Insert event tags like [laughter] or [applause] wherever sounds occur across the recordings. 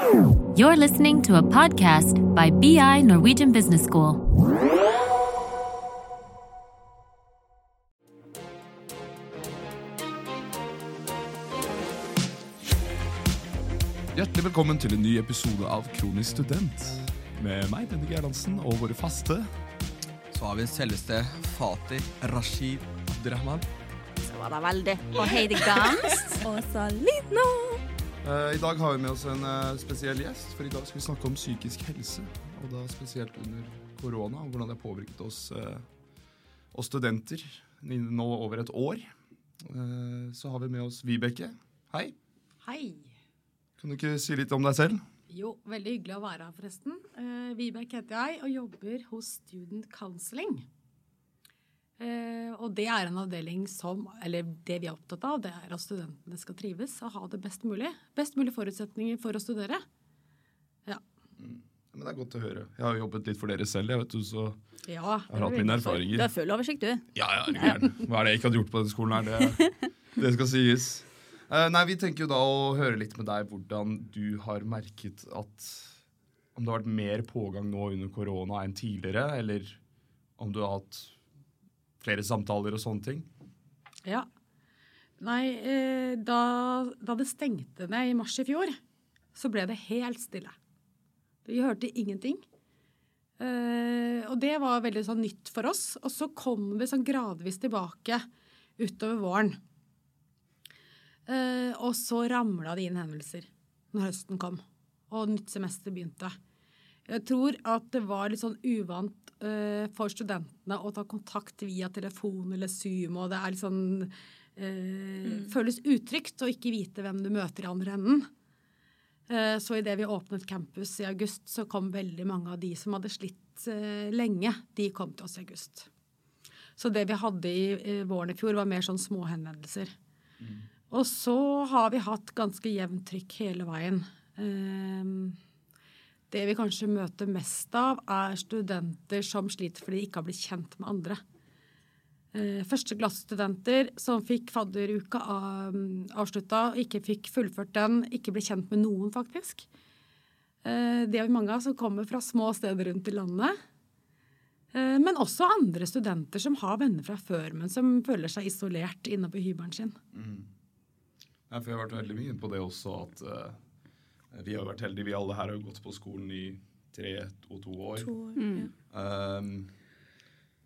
You're listening to a podcast by BI Norwegian Business School. Hjertelig velkommen til en ny episode av Kronisk student. Med meg, Bendik Erlandsen, og våre faste. Så har vi selveste Fatih Rashid Abdurrahman. Så var det veldig. Og Heidi Gamst. Og Salina. Eh, I dag har vi med oss en eh, spesiell gjest, for i dag skal vi snakke om psykisk helse. Og da spesielt under korona, og hvordan det har påvirket oss, eh, oss studenter i nå over et år. Så har vi med oss Vibeke. Hei. Hei. Kan du ikke si litt om deg selv? Jo, veldig hyggelig å være her, forresten. Vibeke heter jeg og jobber hos Student Counseling. Eh, og det er en avdeling som Eller det vi er opptatt av, det er at studentene skal trives og ha det best mulig. Best mulig forutsetninger for å studere. Ja. Men det er godt å høre. Jeg har jobbet litt for dere selv, jeg vet du, så ja jeg har hatt mine erfaringer. Du har full oversikt, du. Ja, ja, er gæren. Hva er det jeg ikke hadde gjort på denne skolen her? Det, [laughs] det skal sies. Eh, nei, Vi tenker jo da å høre litt med deg hvordan du har merket at Om det har vært mer pågang nå under korona enn tidligere, eller om du har hatt flere samtaler og sånne ting. Ja. Nei, eh, da, da det stengte ned i mars i fjor, så ble det helt stille. Vi hørte ingenting. Eh, og det var veldig sånn nytt for oss. Og så kom vi sånn gradvis tilbake utover våren. Eh, og så ramla det inn henvendelser når høsten kom og nytt semester begynte. Jeg tror at det var litt sånn uvant for studentene å ta kontakt via telefon eller Zoom, og det er litt sånn mm. Føles utrygt å ikke vite hvem du møter i andre enden. Eh, så idet vi åpnet campus i august, så kom veldig mange av de som hadde slitt eh, lenge, de kom til oss i august. Så det vi hadde i eh, våren i fjor, var mer sånn små henvendelser. Og så har vi hatt ganske jevnt trykk hele veien. Eh, det vi kanskje møter mest av, er studenter som sliter fordi de ikke har blitt kjent med andre. Eh, Førsteklassestudenter som fikk fadderuka av, avslutta, ikke fikk fullført den, ikke ble kjent med noen, faktisk. Eh, det er mange av som kommer fra små steder rundt i landet. Eh, Men også andre studenter som har venner fra før, men som føler seg isolert inne på hybelen sin. Ja, for jeg har vært veldig mye inne på det også, at eh, vi har vært heldige. Vi alle her har jo gått på skolen i tre og to år. To år. Mm. Um,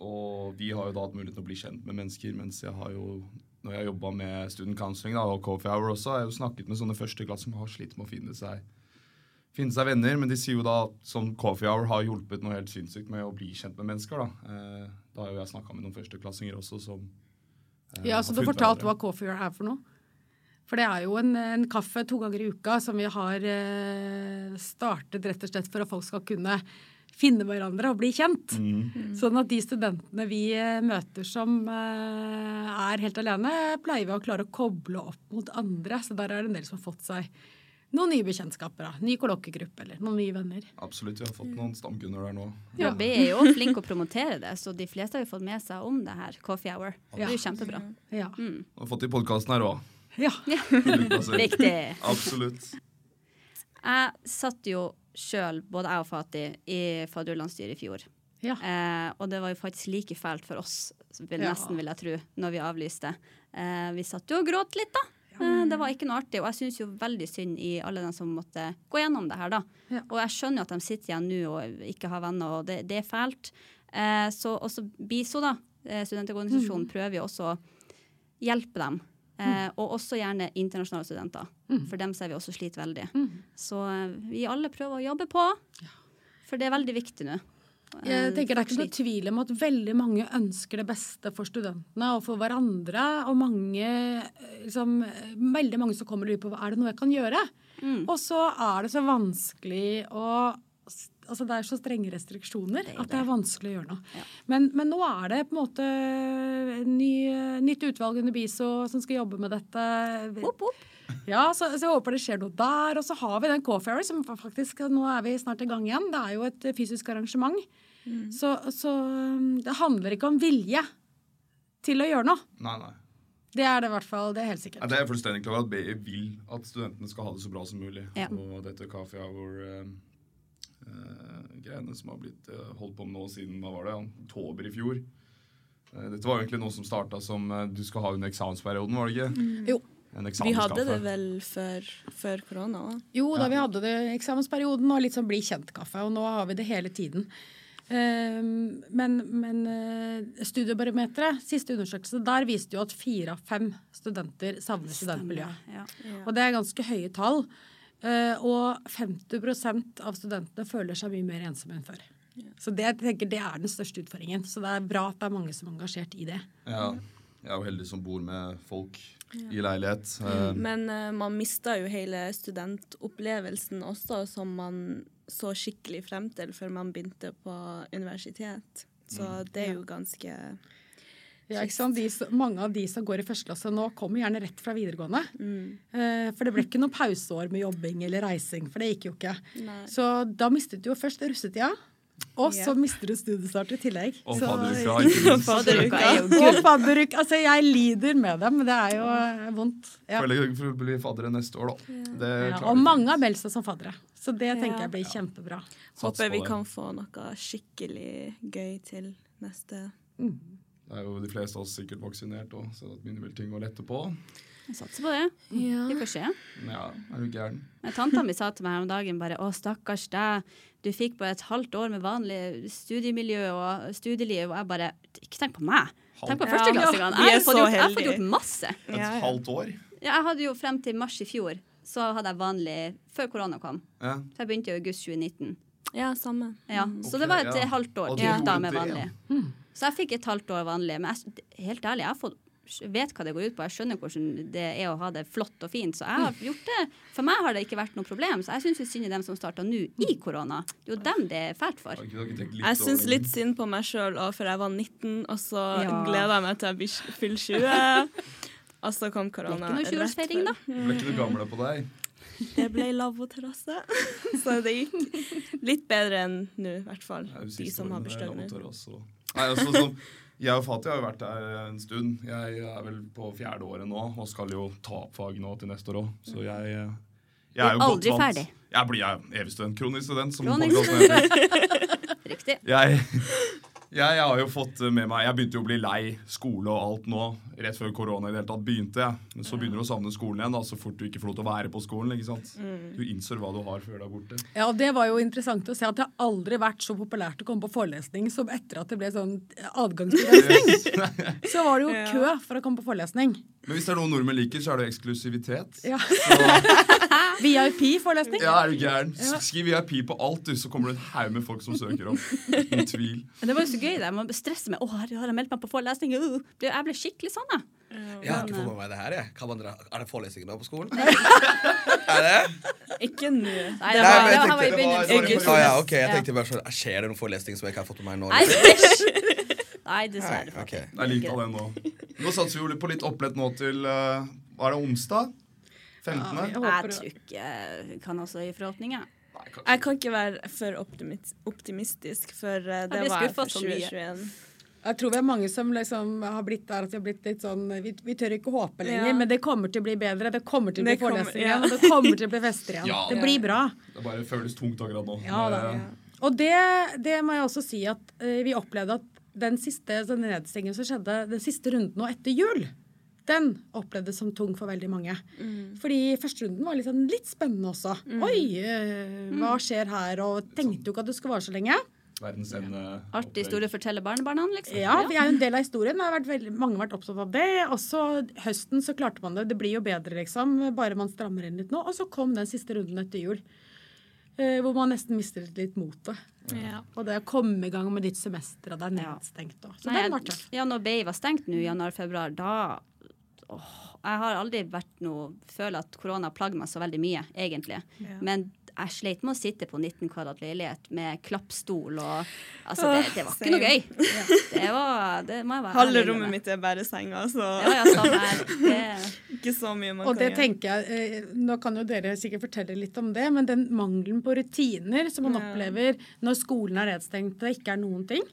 og vi har jo da hatt mulighet til å bli kjent med mennesker, mens jeg har jo når jeg har jobba med student counseling da, og coffee hour også, har jeg jo snakket med sånne førsteklass som har slitt med å finne seg, finne seg venner. Men de sier jo da som coffee hour har hjulpet noe helt sinnssykt med å bli kjent med mennesker. Da, eh, da har jo jeg snakka med noen førsteklassinger også som eh, Ja, har så du fortalte hva coffee hour er for noe? For det er jo en, en kaffe to ganger i uka som vi har eh, startet rett og slett for at folk skal kunne finne hverandre og bli kjent. Mm. Sånn at de studentene vi eh, møter som eh, er helt alene, pleier vi å klare å koble opp mot andre. Så der er det en del som har fått seg noen nye bekjentskaper. Da. Ny kolloquiegruppe eller noen nye venner. Absolutt. Vi har fått noen stamkunder der nå. Ja, vi er jo flinke å promotere det, så de fleste har jo fått med seg om det her. Coffee hour. Det er jo kjempebra. Ja. Mm. Og fått i podkasten her òg. Ja. [laughs] Riktig. Absolutt. Jeg satt jo sjøl, både jeg og Fatih, i fadderlandsstyret i fjor. ja. Eh, og det var jo faktisk like fælt for oss, vil, Ja. nesten vil jeg tro, når vi avlyste. Eh, vi satt jo og gråt litt, da. Eh, det var ikke noe artig. Og jeg syns jo veldig synd i alle de som måtte gå gjennom det her, da. Ja. Og jeg skjønner jo at de sitter igjen nå og ikke har venner, og det, det er fælt. Eh, så også BISO, da, studentorganisasjonen, mm. prøver jo også å hjelpe dem. Eh, og også gjerne internasjonale studenter, for dem ser vi også sliter veldig. Så eh, vi alle prøver å jobbe på, for det er veldig viktig nå. Eh, Jeg tenker Det er ikke noe tvil om at veldig mange ønsker det beste for studentene og for hverandre. Og mange, eh, liksom, eh, veldig mange som kommer og lurer på hva er det noe jeg kan gjøre. Mm. Og så er det så vanskelig å Altså Det er så strenge restriksjoner Det at det er vanskelig å gjøre noe. Ja. Men, men nå er det på en måte ny, nytt utvalg under BISO som skal jobbe med dette. Opp, opp. Ja, så, så jeg håper det skjer noe der. Og så har vi den Coffee Hour, som faktisk Nå er vi snart i gang igjen. Det er jo et fysisk arrangement. Så, så um, det handler ikke om vilje til å gjøre noe. Nei, nei. Det er det i hvert fall. Det er helt Ja, sikkert. det er fullstendig klar at BI vil at studentene skal ha det så bra som mulig. Ja. Og dette Coffee Hour-greiene som har blitt eh, holdt på med nå siden hva var det, oktober i fjor. Eh, dette var egentlig noe som starta som eh, du skal ha under eksamensperioden, var det ikke? Jo. Vi hadde det vel før, før korona Da. Jo, da vi hadde det eksamensperioden og litt sånn bli kjent-kaffe, og nå har vi det hele tiden. Ehm, men men uh, studiebarometeret, siste undersøkelse, der viste jo at fire av fem studenter savner studentmiljøet. Ja. Og det er ganske høye tall. Eh, og 50% av studentene føler seg mye mer ensomme enn før. Så det, jeg tenker, det er den største utfordringen. Så det er bra at det er mange som er engasjert i det. Ja. Jeg er jo heldig som bor med folk i leilighet. Eh, Men uh, man mista jo hele studentopplevelsen også, som man så skikkelig frem til før man begynte på universitet. Så det er jo ganske Ja, ikke sant? De, mange av de som går i første klasse nå, kommer gjerne rett fra videregående. Eh, for det ble ikke noe pauseår med jobbing eller reising, for det gikk jo ikke. Nei. Så da mistet du jo først russetida, og så Ja. mister du studiestart i tillegg. og Så- fadderuka, ikke [laughs] minst. Fadderuka er jo Og fadderuk. Altså, jeg lider med dem, men det er jo eh, vondt. Ja. Føler for å bli faddere neste år, da. Det Ja, og mange har meldt seg som faddere. Så det tenker jeg blir kjempebra. Håper vi kan få noe skikkelig gøy til neste Det er jo de fleste av oss sikkert vaksinert òg, så det begynner vel ting å lette på. Jeg satser på det. Vi får se. Ja, er du gæren? Tanta mi sa til meg her om dagen bare 'Å, stakkars deg. Du fikk bare et halvt år med vanlig studiemiljø og studieliv.' Og jeg bare 'Ikke tenk på meg. Tenk på Ja. førsteklassingene. Vi Jeg har fått gjort, jeg har fått gjort masse. Et Ja, ja. halvt år? Ja, jeg hadde jo frem til mars i fjor, så hadde jeg vanlig før korona kom. Ja. Så jeg begynte i august 2019. Ja, samme. Ja, Mm. Så det var et ja. halvt år da med vanlig. vanlig. Så jeg fikk et halvt år vanlig. Men jeg, helt ærlig, jeg har fått, vet hva det går ut på. Jeg skjønner hvordan det er å ha det flott og fint. Så jeg har gjort det. For meg har det ikke vært noe problem. Så jeg syns synd i dem som starta nå i korona. Det er jo dem det er fælt for. Jeg syns litt synd på meg sjøl for jeg var 19, og så Ja. gleda jeg meg til jeg blir fyller 20. Og så kom Det korona. ikke noe 20-årsfeiring, da. Det ble ikke du gamle på deg. Det ble lavvoterrasse. [laughs] Så det gikk litt bedre enn nå, i hvert fall. De som har bursdag nå. Nei, altså, sånn, jeg og Fatih har jo vært der en stund. Jeg er vel på fjerde året nå og skal jo ta opp fag nå til neste år òg. Så jeg, eh, jeg er jo aldri godt vant. ferdig. Jeg blir jeg, evig student. Kronisk student, som Kronisk. [laughs] Riktig. Jeg, jeg, jeg har jo fått med meg Jeg begynte jo å bli lei skole og alt nå. Rett før korona i det hele tatt begynte. jeg. Men så begynner du å savne skolen igjen da, så fort du ikke får lov til å være på skolen. ikke sant? Mm. Du innser hva du har før du er borte. Ja, og Det var jo interessant å se at det har aldri vært så populært å komme på forelesning som etter at det ble sånn adgangsbegrensning. [laughs] Så var det jo kø for å komme på forelesning. Men hvis det er noe nordmenn liker, så er det eksklusivitet. Ja. [laughs] VIP-forelesning. ja, er du gæren? Skriv VIP på alt, du, så kommer det en haug med folk som søker om. Uten tvil. [laughs] Det var jo så gøy. det. Man stresser med 'Å, herregud, har jeg meldt meg på forelesning?' Uh, jeg ble skikkelig sånn, jeg. Jeg har ikke fått med meg det her. jeg. Kan man dra? Er det forelesninger nå på skolen? [laughs] er det? Ikke nå. Nei, det Nei, var, jeg det var i tenkte- begynnelsen. August. Ja, ok. Jeg tenkte bare sånn, Skjer det noen forelesninger som jeg ikke har fått med meg nå? Nei? Nei, dessverre. Okay. ok. Det er litt av det nå. Nå satser vi på litt opplett nå til uh, Hva er det, onsdag? 15. Ja, Jeg jeg tror ikke jeg kan også gi forhåpninger. Nei, Jeg kan ikke være for optimis optimistisk, for eh, det var for 2021. Jeg tror vi er mange som liksom har blitt der at vi har blitt litt sånn Vi, vi tør ikke håpe lenger, Ja. men det kommer til å bli bedre. Det kommer til å bli forelesninger ja. det kommer til å bli fester igjen. [laughs] Ja. Det blir bra. Det bare føles tungt akkurat nå. Ja da. Eh, Og det, det må jeg også si at uh, vi opplevde at den siste sånn nedstengingen som skjedde, den siste runden nå etter jul, den opplevdes som tung for veldig mange. Fordi første runden var sånn, litt spennende også. Oi, øh, hva skjer her? Og tenkte jo ikke at det skulle vare så lenge. Ende. Artig historie å fortelle barnebarna, liksom. Ja, vi er jo en del av historien. Har vært veldig, mange har vært opptatt av det. Også høsten så klarte man det. Det blir jo bedre, liksom. Bare man strammer inn litt nå. Og så kom den siste runden etter jul. Eh, hvor man nesten mister litt motet. Ja. Og det å komme i gang med ditt semester, og det er nedstengt òg. Så Nei, den var tøff. Ja, når BI var stengt nå i januar-februar, da åh, Jeg har aldri vært noe Føler at korona har meg så veldig mye, egentlig. Ja. Men jeg sleit med å sitte på 19 kvadrat leilighet med klappstol og Altså, det, det var ikke noe gøy. Det var Det må jeg være Halve rommet mitt er bare senga, så Ja, ja. Det, [laughs] ikke så mye man Og det kan gjøre. tenker jeg, eh, Nå kan jo dere sikkert fortelle litt om det, men den mangelen på rutiner som man opplever når skolen er nedstengt og det ikke er noen ting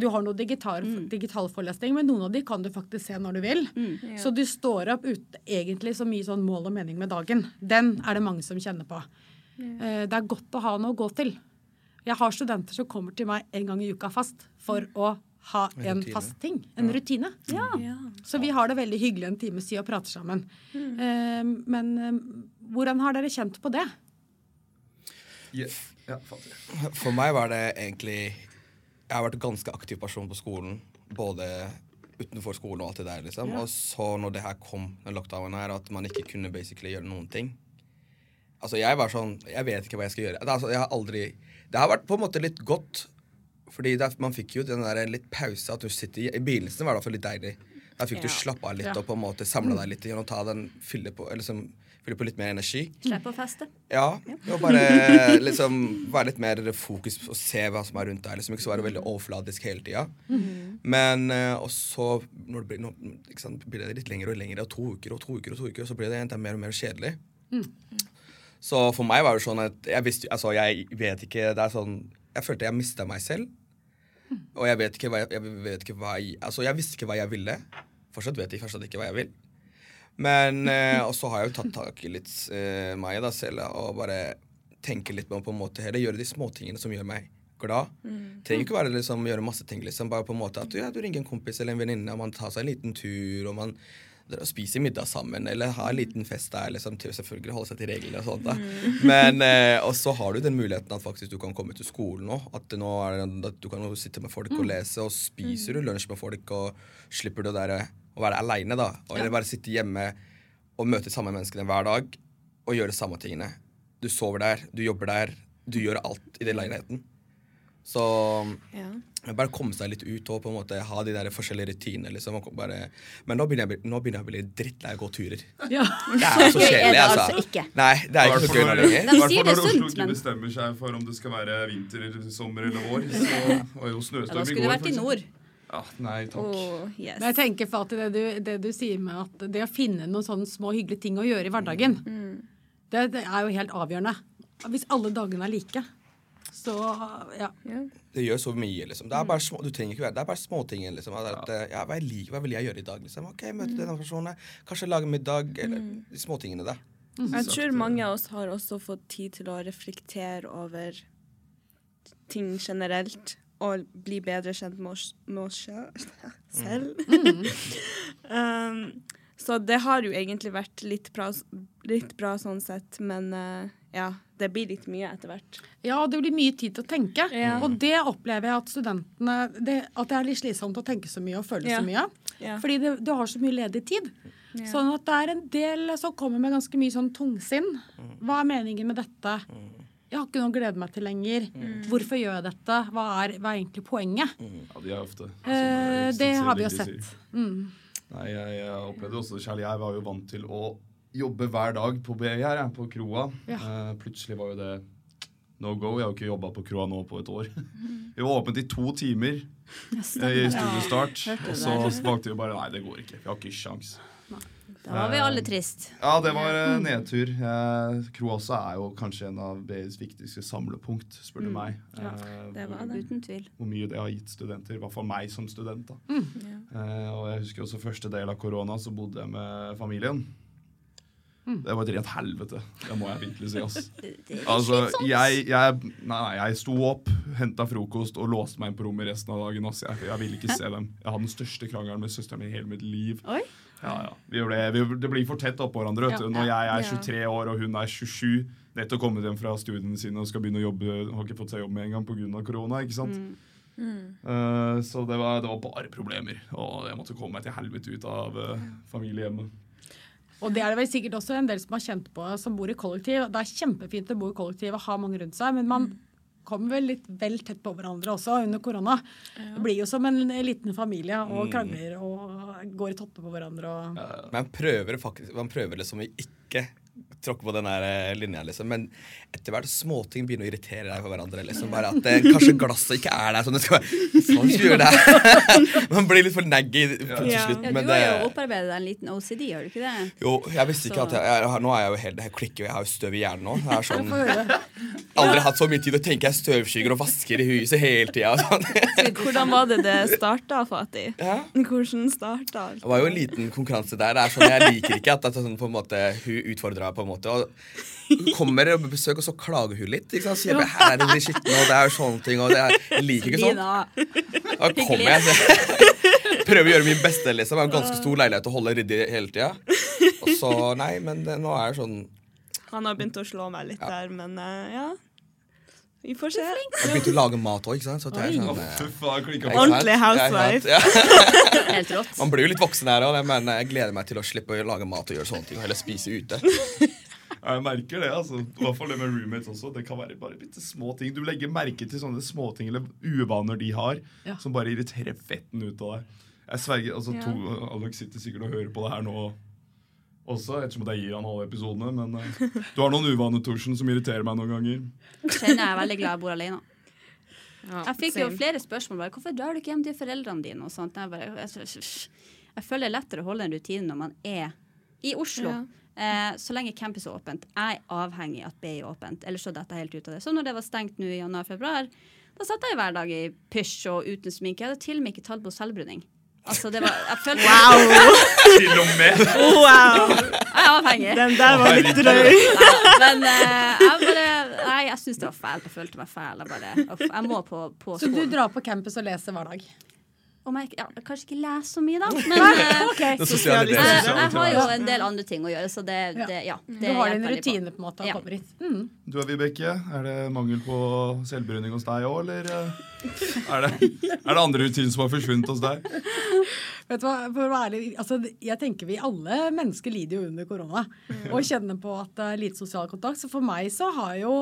Du har noe digital, digital forelesning, men noen av de kan du faktisk se når du vil. Så du står opp uten egentlig så mye sånn mål og mening med dagen. Den er det mange som kjenner på. Eh, Det er godt å ha noe å gå til. Jeg har studenter som kommer til meg en gang i uka fast for å ha En rutine. fast ting. En rutine. Ja. Så vi har det veldig hyggelig en time siden og prater sammen. Eh, men eh, hvordan har dere kjent på det? For meg var det egentlig Jeg har vært en ganske aktiv person på skolen. Både utenfor skolen og alt det der, liksom. Og så når det her kom, den lockdownen her, at man ikke kunne basically gjøre noen ting. Altså, jeg var sånn Jeg vet ikke hva jeg skal gjøre. Altså, jeg har aldri Det har vært på en måte litt godt. Fordi det, man fikk jo den der litt pause. At du sitter i, I begynnelsen var det i hvert fall litt deilig. Da fikk du Ja. slappe av litt Ja. og på en måte samle deg litt og ta den, fylle på, liksom, fylle på litt mer energi. Slippe å feste. Ja, og bare [laughs] liksom være litt mer fokus og se hva som er rundt deg. Liksom ikke så være veldig overfladisk hele tida. Men eh, og så når det blir, nå, ikke sant, blir det litt lenger og lengre, og to uker og to uker, og to uker, og så blir det enda mer og mer kjedelig. Så for meg var det sånn at jeg visste Altså, jeg vet ikke Det er sånn Jeg følte jeg mista meg selv. Og jeg vet ikke hva jeg, jeg vet ikke hva jeg Altså, jeg visste ikke hva jeg ville. Fortsatt vet jeg fortsatt ikke hva jeg vil. Men [laughs] eh, Og så har jeg jo tatt tak i litt eh, meg da selv og bare tenke litt på, på en måte heller gjøre de småtingene som gjør meg glad. Trenger ikke være liksom gjøre masse ting, liksom. Bare på en måte at ja, du ringer en kompis eller en venninne, og man tar seg en liten tur, og man spiser middag sammen, eller har en liten fest der, liksom, til selvfølgelig holde seg til reglene og sånt. da. Men, eh, Og så har du den muligheten at faktisk du kan komme til skolen nå. At nå er det, at du kan sitte med folk og lese, og spiser du lunsj med folk, og slipper du der, å være aleine, da. Og Eller bare sitte hjemme og møte samme menneskene hver dag og gjøre samme tingene. Du sover der, du jobber der, du gjør alt i den leiligheten. Så Ja. bare komme seg litt ut og på en måte ha de der forskjellige rutinene. Liksom, bare, men nå begynner, jeg, nå begynner jeg å bli drittlei av å gå turer. Ja. Det er så [laughs] kjedelig, altså. altså ikke. Nei, det er ikke så gøy lenger. I hvert fall når Oslo ikke men- bestemmer seg for om det skal være vinter, eller sommer eller vår. Så var jo Ja, snøstorm da i skulle går. du vært i nord. Ja, nei takk. Oh, yes. Men jeg tenker Fatih, det du, det du sier med at det å finne noen sånne små hyggelige ting å gjøre i hverdagen, det, det er jo helt avgjørende. Hvis alle dagene er like, så ja. Det gjør så mye, liksom. Det er bare små, du trenger ikke være, det er bare småtingen. Liksom. At, eh, ja, hva, liker, hva vil jeg gjøre i dag? Liksom? Ok, møte denne personen. Kanskje lage middag. Eller de småtingene, da. Jeg tror mange av oss har også fått tid til å reflektere over ting generelt. Og bli bedre kjent med oss, med oss selv. [laughs] [laughs] um, så det har jo egentlig vært litt bra, litt bra sånn sett, men eh, ja, det blir litt mye etter hvert. Ja, det blir mye tid til å tenke. Ja. Og det opplever jeg at studentene det, At det er litt slitsomt å tenke så mye og føle Ja. så mye. Ja. Fordi det, du har så mye ledig tid. Ja. Sånn at det er en del som kommer med ganske mye sånn tungsinn. Hva er meningen med dette? Jeg har ikke noe å glede meg til lenger. Hvorfor gjør jeg dette? Hva er, hva er egentlig poenget? Ja, de er ofte Eh, sånne det har vi jo sett. Mm. Nei, jeg, jeg opplevde også kjærlig. Jeg var jo vant til å jobbe hver dag på BI her, på kroa. Ja. Uh, plutselig var jo det no go. Jeg har jo ikke jobba på kroa nå på et år. [laughs] Vi var åpent i to timer eh, i studiestart, og så valgte vi bare nei, det går ikke. Vi har ikke sjans. Da var vi alle trist. Ja, det var eh, nedtur. Kroasa er jo kanskje en av BIs viktigste samlepunkt, spør du meg. Ja, Eh, det var det. Uten tvil. hvor mye det har gitt studenter, i hvert fall meg som student. da. Ja. Eh, og jeg husker også første del av korona, så bodde jeg med familien. Mm. Det var et rent helvete, det må jeg virkelig si. ass. [laughs] Altså, jeg, jeg, nei, jeg sto opp, henta frokost og låste meg inn på rommet resten av dagen. ass. Jeg, jeg ville ikke se dem. Jeg hadde den største krangelen med søsteren min i hele mitt liv. Oi. Ja, ja. Vi ble, vi, det blir for tett oppå hverandre. Ja. Når jeg er 23 år og hun er 27, nettopp kommet hjem fra studiene sine og skal begynne å jobbe, har ikke fått seg jobb med en gang pga. korona. ikke sant? Eh, så det var, det var bare problemer. Og jeg måtte komme meg til helvete ut av uh, familiehjemmet. Og det er det vel sikkert også en del som har kjent på som bor i kollektiv. Det er kjempefint å bo i kollektiv og ha mange rundt seg, men man kommer vel litt vel tett på hverandre også under korona. Det blir jo som en liten familie og krangler og går i totter på hverandre. Og... Man prøver faktisk Man prøver liksom ikke tråkke på den der eh, linja, liksom. Men etter hvert småting begynner å irritere deg for hverandre. liksom. Bare at eh, kanskje glasset ikke er der som det skal være. Sånn skal gjøre det? [laughs] Man blir litt for naggy til Ja. slutt. Ja, du har jo opparbeidet deg en liten OCD, har du ikke det? jo, jeg visste ikke Så- at jeg, jeg, Nå er jeg jo helt, det her klikker jeg har jo støv i hjernen nå. Det er sånn. Aldri hatt så mye tid å tenke jeg støvskygger og vasker i huset hele tida. Sånn. Hvordan var det det starta, Fatih? Ja. Hvordan starta alt? Det var jo en liten konkurranse der. Det er sånn, Jeg liker ikke at det er sånn, på en måte, hun utfordrer meg. på en måte og kommer på besøk, og så klager hun litt. Ikke sant? Sier bare, her er det skitne, og det er sånne ting. Og det er, jeg liker ikke. Lina. Da kommer jeg, så prøver å gjøre min beste. liksom Jeg har en ganske stor leilighet å holde ryddig hele tida. Og så, nei, men det, nå er det sånn Han har begynt å slå meg litt der, men eh, ja. Vi får se. Jeg begynte å lage mat òg, sånn, eh? Ordentlig housewife. [laughs] Helt rått. Man blir jo litt voksen her òg, men jeg gleder meg til å slippe å lage mat og gjøre sånne ting. Og heller spise ute. [laughs] Jeg merker det, altså. I hvert fall det med roommates også. Det kan være bare bitte små ting. Du legger merke til sånne småting eller uvaner de har, Ja. som bare irriterer fetten ut av deg. Jeg sverger, altså Ja. to, Alex sitter sikkert og hører på det her nå også, ettersom at jeg gir han alle episodene. Men uh, du har noen uvaner, Torsen, som irriterer meg noen ganger. Kjenner jeg er veldig glad jeg bor alene. Ja, Jeg fikk jo flere spørsmål. bare, Hvorfor drar du ikke hjem til foreldrene dine? og sånt. Jeg, bare, jeg, jeg føler det er lettere å holde en rutine når man er i Oslo. Ja. Eh, så lenge campus er åpent. Jeg er avhengig av at BI er åpent, ellers så detter jeg helt ut av det. Så når det var stengt nå i januar-februar, da satt jeg hver dag i pysj og uten sminke. Jeg hadde til og med ikke tatt på selvbruning. Altså, det var Jeg følte [laughs] Til og med! Wow! Jeg er avhengig. Den der var litt drøy. Men uh, jeg bare Nei, jeg syns det var fælt. Jeg følte meg fæl. Jeg bare uff, Jeg må på, på Så du drar på campus og leser hver dag? Om jeg, ja, kanskje ikke lese så mye, da. [laughs] Men eh, Det jeg, jeg har jo en del andre ting å gjøre, så det, Ja. det. Du har din rutine på en måte og Ja. kommer hit. Mm. Du er Vibeke. Er det mangel på selvbruning hos deg òg, eller eh, [laughs] er det, er det andre rutiner som har forsvunnet hos deg? Vet du hva, for å være ærlig, altså, jeg tenker vi alle mennesker lider jo under korona og kjenner på at det er lite sosial kontakt. Så for meg så har jo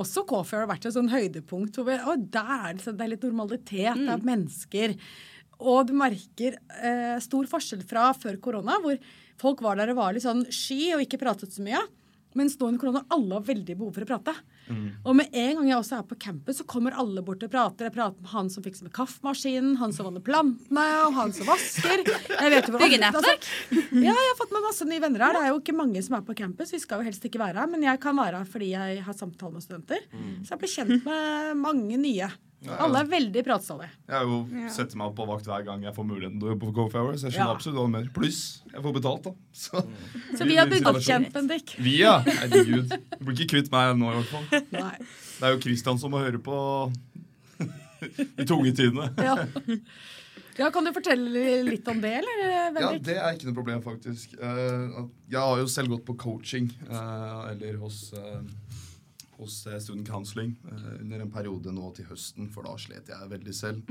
også Coffee vært et sånn høydepunkt hvor vi, og der er det, så det er litt normalitet, det er mennesker. Og du merker eh, stor forskjell fra før korona, hvor folk var der og var litt sånn sky og ikke pratet så mye. Mens nå under korona alle har veldig behov for å prate. Og med en gang jeg også er på campus, så kommer alle bort og prater. Jeg prater med han som fikser med kaffemaskinen, han som vanner plantene, og han som vasker. Bygge nettverk. Altså, ja, jeg har fått med masse nye venner her. Det er jo ikke mange som er på campus. Vi skal jo helst ikke være her, men jeg kan være her fordi jeg har samtale med studenter. Så jeg blir kjent med mange nye. Alle er veldig pratsomme. Jeg jo setter meg opp på vakt hver gang jeg får muligheten til å jobbe på Coffee Hour. Så jeg skjønner Ja. absolutt hva du mener. Pluss, jeg får betalt, da. [laughs] Så, Så vi har blitt godt kjent, Bendik. Vi, ja. Herregud. Du blir ikke kvitt meg nå, i hvert fall. Nei. Det er jo Kristian som må høre på [laughs] de tunge tidene. [laughs] Ja. ja, kan du fortelle litt om det, eller, Ja, det er ikke noe problem, faktisk. Eh, jeg har jo selv gått på coaching, eh, eller hos, eh, hos eh, Student Counseling, eh, under en periode nå til høsten, for da slet jeg veldig selv.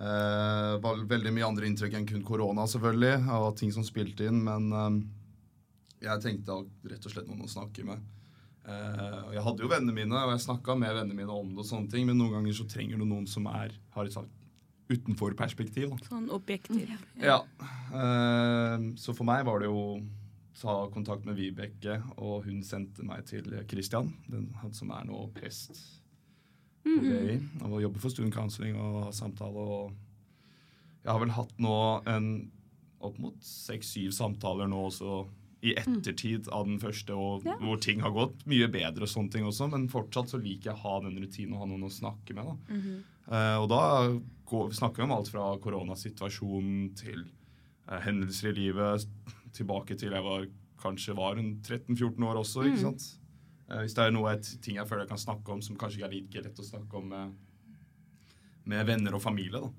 Eh, var veldig mye andre inntrykk enn kun korona, selvfølgelig, av ting som spilte inn, men eh, jeg tenkte rett og slett noen å snakke med. Eh, jeg hadde jo vennene mine, og jeg snakka med vennene mine om det, og sånne ting, men noen ganger så trenger du noen som er, har et sagt utenfor-perspektiv. da. Sånn objektiv. Ja. eh, så for meg var det jo ta kontakt med Vibeke, og hun sendte meg til Christian, den, han som er nå prest på BI, og jobber for Student Counseling og har samtale. og Jeg har vel hatt nå en opp mot seks-syv samtaler nå også i ettertid av den første, og Ja. hvor ting har gått mye bedre og sånne ting også, men fortsatt så liker jeg å ha den rutinen og ha noen å snakke med. da. Eh, og da går, snakker vi om alt fra koronasituasjonen til uh, hendelser i livet, tilbake til jeg var, kanskje var en 13-14 år også. ikke sant? Eh, hvis det er noe et, ting jeg føler jeg kan snakke om som kanskje ikke er like lett å snakke om med, med venner og familie, da.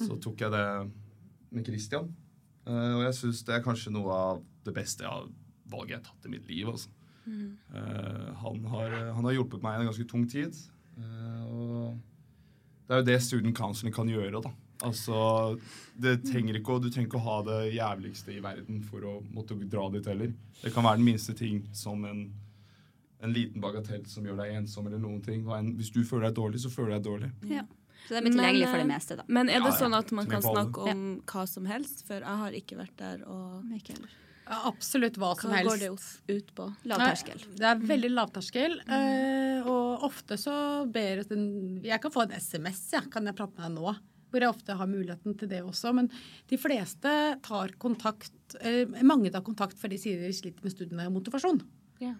så tok jeg det med Christian. Eh, og jeg syns det er kanskje noe av det beste jeg har, valget jeg har tatt i mitt liv. altså. Eh, han, har, han har hjulpet meg i en ganske tung tid. Og det er jo det student counseling kan gjøre. da. Altså, det trenger ikke, Du trenger ikke å ha det jævligste i verden for å måtte dra dit heller. Det kan være den minste ting som en, en liten bagatell som gjør deg ensom. eller noen ting. Og en, hvis du føler deg dårlig, så føler du deg dårlig. Ja. Så det er tilgjengelig for det Men, meste, da. Men er det Ja, ja. sånn at man kan snakke om hva som helst? For jeg har ikke vært der og Ikke heller. Absolutt hva som Hva helst. går det ut- ut på? Lavterskel. Det er veldig lavterskel. Mm. og ofte så ber den, Jeg kan få en SMS, ja, kan jeg prate med deg nå? Hvor jeg ofte har muligheten til det også. Men de fleste tar kontakt eh, Mange tar kontakt fordi de sier de sliter med studiene og motivasjon. Yeah.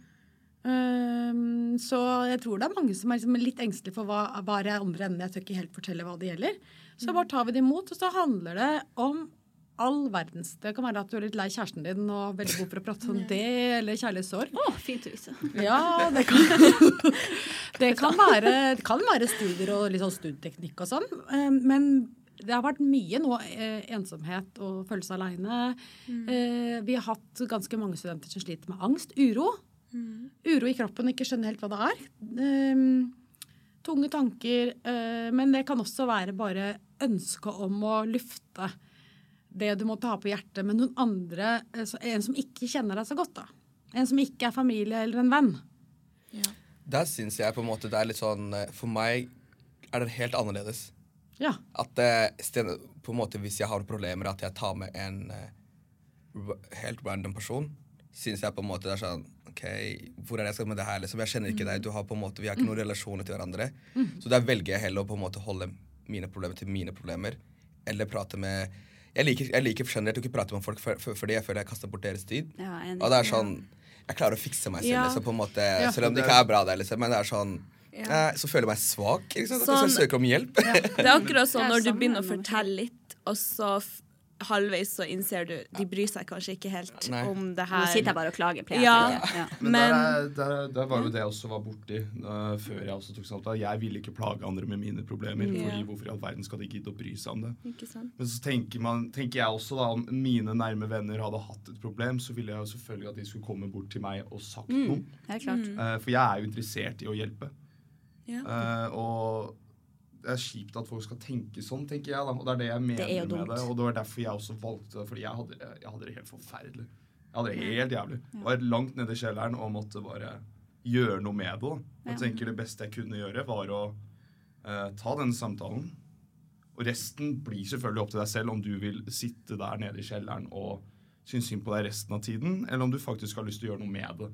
Um, så jeg tror det er mange som er liksom litt engstelige for hva, hva er andre enden. Jeg tør ikke helt fortelle hva det gjelder. Så bare tar vi det imot, og så handler det om all verdens. Det kan være at du er litt lei kjæresten din og er veldig god for å prate om det, eller kjærlighetssorg. Å, fint å vise. Ja, det kan, [laughs] det kan, være, det kan være studier og litt sånn studieteknikk og sånn. eh, Men det har vært mye nå eh, ensomhet og følelse aleine. Mm. Vi har hatt ganske mange studenter som sliter med angst. Uro. Uro i kroppen ikke skjønner helt hva det er. Eh, Tunge tanker. eh, Men det kan også være bare ønsket om å lufte det du måtte ha på hjertet med noen andre, eh, en som ikke kjenner deg så godt. da. En som ikke er familie eller en venn. Der syns jeg på en måte det er litt sånn eh, For meg er det helt annerledes. Ja. At eh, på en måte hvis jeg har problemer, at jeg tar med en helt random person, syns jeg på en måte det er sånn OK, hvor er det jeg skal med det her? Liksom, jeg kjenner ikke deg. Du har på en måte, vi har ikke noen relasjoner til hverandre. Så der velger jeg heller å på en måte holde mine problemer til mine problemer. Eller prate med Jeg liker, jeg liker generelt å ikke prate med folk for, for, fordi jeg føler jeg kaster bort deres tid. Ja, enig. Og det er sånn Jeg klarer å fikse meg selv, Ja. liksom, på en måte, selv om det ikke er bra der, liksom. Men det er sånn ja. Så føler jeg meg svak. Ikke sant? At jeg søker om hjelp. Det er akkurat [laughs] sånn når du begynner å fortelle litt, og så halvveis så innser du De bryr seg kanskje ikke helt Nei. om det her. Nå sitter jeg bare og klager. pleier Ja. ja. Men, Men- der, er, der, der var jo det jeg også var borti uh, før jeg også tok samtale. Jeg ville ikke plage andre med mine problemer. Ja. fordi Hvorfor i all verden skal de gidde å bry seg om det? Men så tenker, man, tenker jeg også da, om mine nærme venner hadde hatt et problem, så ville jeg jo selvfølgelig at de skulle komme bort til meg og sagt noe. Mm. Eh, for jeg er jo interessert i å hjelpe. Ja. Uh, og det er kjipt at folk skal tenke sånn, tenker jeg. da, Og det er det jeg mener Det med det. Og det var derfor jeg også valgte det. Fordi jeg hadde, jeg hadde det helt forferdelig. Jeg hadde det helt jævlig. Jeg var langt nede i kjelleren og måtte bare gjøre noe med det. da. Jeg Ja. tenker Det beste jeg kunne gjøre, var å eh, ta denne samtalen. Og resten blir selvfølgelig opp til deg selv om du vil sitte der nede i kjelleren og synes synd på deg resten av tiden, eller om du faktisk har lyst til å gjøre noe med det.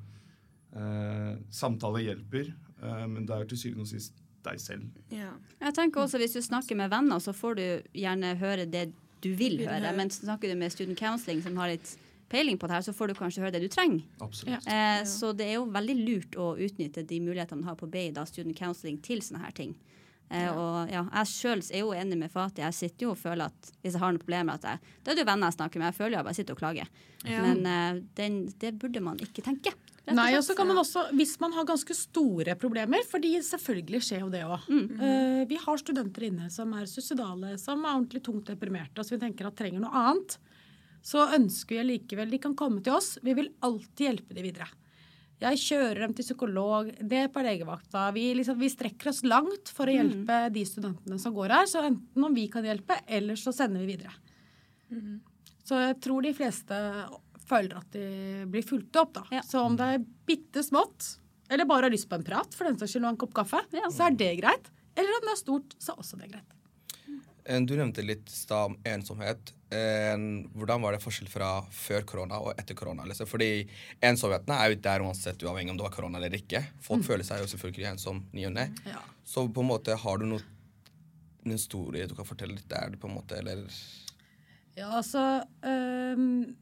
Eh, samtale hjelper, eh, men det er til syvende og sist deg selv. Ja. Jeg tenker også Hvis du snakker med venner, så får du gjerne høre det du vil høre. Men snakker du med Student Counseling, som har litt peiling på det her, så får du kanskje høre det du trenger. Absolutt. Eh, så det er jo veldig lurt å utnytte de mulighetene man har på BI, da, Student Counseling, til sånne her ting. Eh, og ja, Jeg sjøl er jo enig med Fatih. Jeg sitter jo og føler at hvis jeg har noen problemer at jeg, Det er det jo venner jeg snakker med. Jeg føler jo at jeg sitter og klager. Ja. Men eh, den, det burde man ikke tenke. Nei, og så kan man også, Hvis man har ganske store problemer, fordi selvfølgelig skjer jo det òg. vi har studenter inne som er suicidale, som er ordentlig tungt deprimerte, og som vi tenker at trenger noe annet. Så ønsker vi likevel de kan komme til oss. Vi vil alltid hjelpe de videre. Jeg kjører dem til psykolog, det på legevakta. Vi, liksom, vi strekker oss langt for å hjelpe de studentene som går her. Så enten om vi kan hjelpe, eller så sender vi videre. Så jeg tror de fleste føler at de blir fulgt opp. da. Ja. Så om det er bitte smått, eller bare har lyst på en prat, for den saks skyld og en kopp kaffe, Ja. så er det greit. Eller om det er stort, så er også det greit. Eh, Du nevnte litt stad om ensomhet. Eh, Hvordan var det forskjell fra før korona og etter korona? Liksom? Fordi ensomheten er jo der uansett, uavhengig om det var korona eller ikke. Folk føler seg jo selvfølgelig ensom ny og ne. Ja. Så på en måte har du noe, en historie du kan fortelle litt der, på en måte, eller Ja, altså øhm,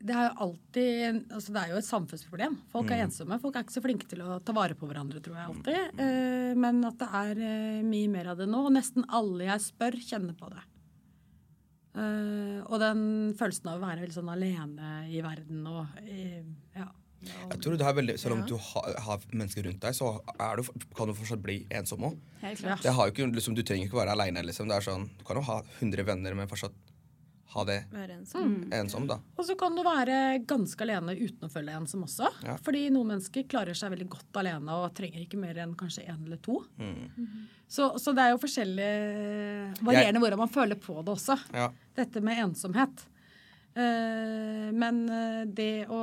Det er jo alltid altså Det er jo et samfunnsproblem. Folk er ensomme. Folk er ikke så flinke til å ta vare på hverandre, tror jeg alltid. Eh, men at det er eh, mye mer av det nå. Og nesten alle jeg spør, kjenner på det. Eh, og den følelsen av å være veldig sånn alene i verden og ja. Jeg tror det er veldig, Selv om du har, har mennesker rundt deg, så er du, kan du fortsatt bli ensom òg. Helt klart. Det har jo ikke, liksom, du trenger ikke være aleine. Liksom. Er sånn, du kan jo ha 100 venner, men fortsatt ha det Være ensom. ensom, da. Og så kan du være ganske alene uten å føle ensom også. Ja. Fordi noen mennesker klarer seg veldig godt alene og trenger ikke mer enn kanskje én eller to. Mm. Så, så det er jo forskjellig varierende hvordan man føler på det også. Ja. Dette med ensomhet. Eh, men eh, det å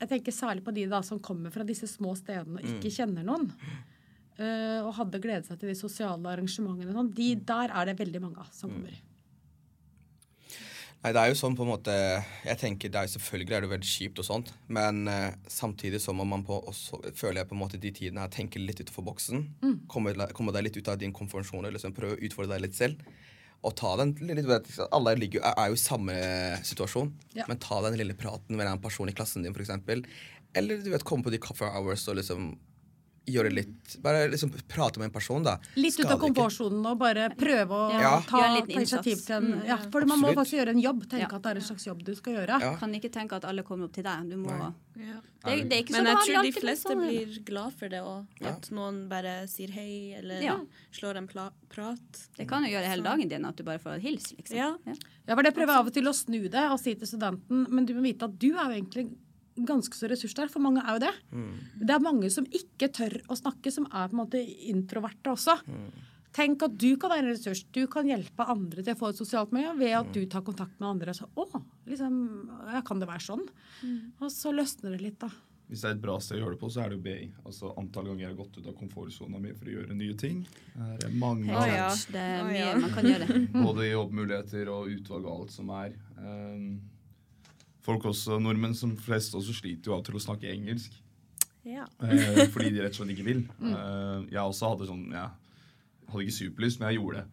Jeg tenker særlig på de da som kommer fra disse små stedene og ikke kjenner noen. eh, og hadde gledet seg til de sosiale arrangementene. Sånn, de, der er det veldig mange som kommer. Nei, det er jo sånn på en måte Jeg tenker det er jo Selvfølgelig er det veldig kjipt og sånt, men eh, samtidig så må man på også, føler jeg på en måte de tidene her tenker litt utenfor boksen. Komme, komme deg litt ut av din komfortsone, liksom prøve å utfordre deg litt selv. Og ta den litt, Alle ligger, er, er jo i samme situasjon, Ja. men ta den lille praten med en person i klassen din, f.eks. Eller du vet, komme på de coffee hours og liksom gjøre litt Bare liksom prate med en person, da. Litt ut av komfortsonen og bare prøve å Ja. ta, Gjøre en liten ta initiativ til en Mm. ja, For man må faktisk gjøre en jobb. Tenke Ja. at det er en slags jobb du skal gjøre. Ja. Kan ikke tenke at alle kommer opp til deg. Du må det, det er ikke så Men jeg tror de fleste sånn. blir glad for det òg. Ja. At noen bare sier hei, eller Ja. slår en pla prat. Det kan jo gjøre hele dagen din at du bare får hils, liksom. Ja. Ja, for det prøver jeg av og til å snu det og si til studenten men du må vite at du er jo egentlig ganske så ressurssterk, for mange er jo det. Det er mange som ikke tør å snakke, som er på en måte introverte også. Tenk at du kan være en ressurs. Du kan hjelpe andre til å få et sosialt miljø ved at du tar kontakt med andre. Så, å, liksom, ja, kan det være sånn? Og så løsner det litt, da. Hvis det er et bra sted å gjøre det på, så er det jo BI. Altså Antall ganger jeg har gått ut av komfortsona mi for å gjøre nye ting. Det er mange ja, ja. Det er mye ja. man kan gjøre. [laughs] Både jobbmuligheter og utvalg og alt som er. Um, folk også, Nordmenn som flest også sliter jo av til å snakke engelsk. Ja. eh, fordi de rett og slett ikke vil. [laughs] Eh, jeg også hadde sånn Jeg hadde ikke superlyst, men jeg gjorde det.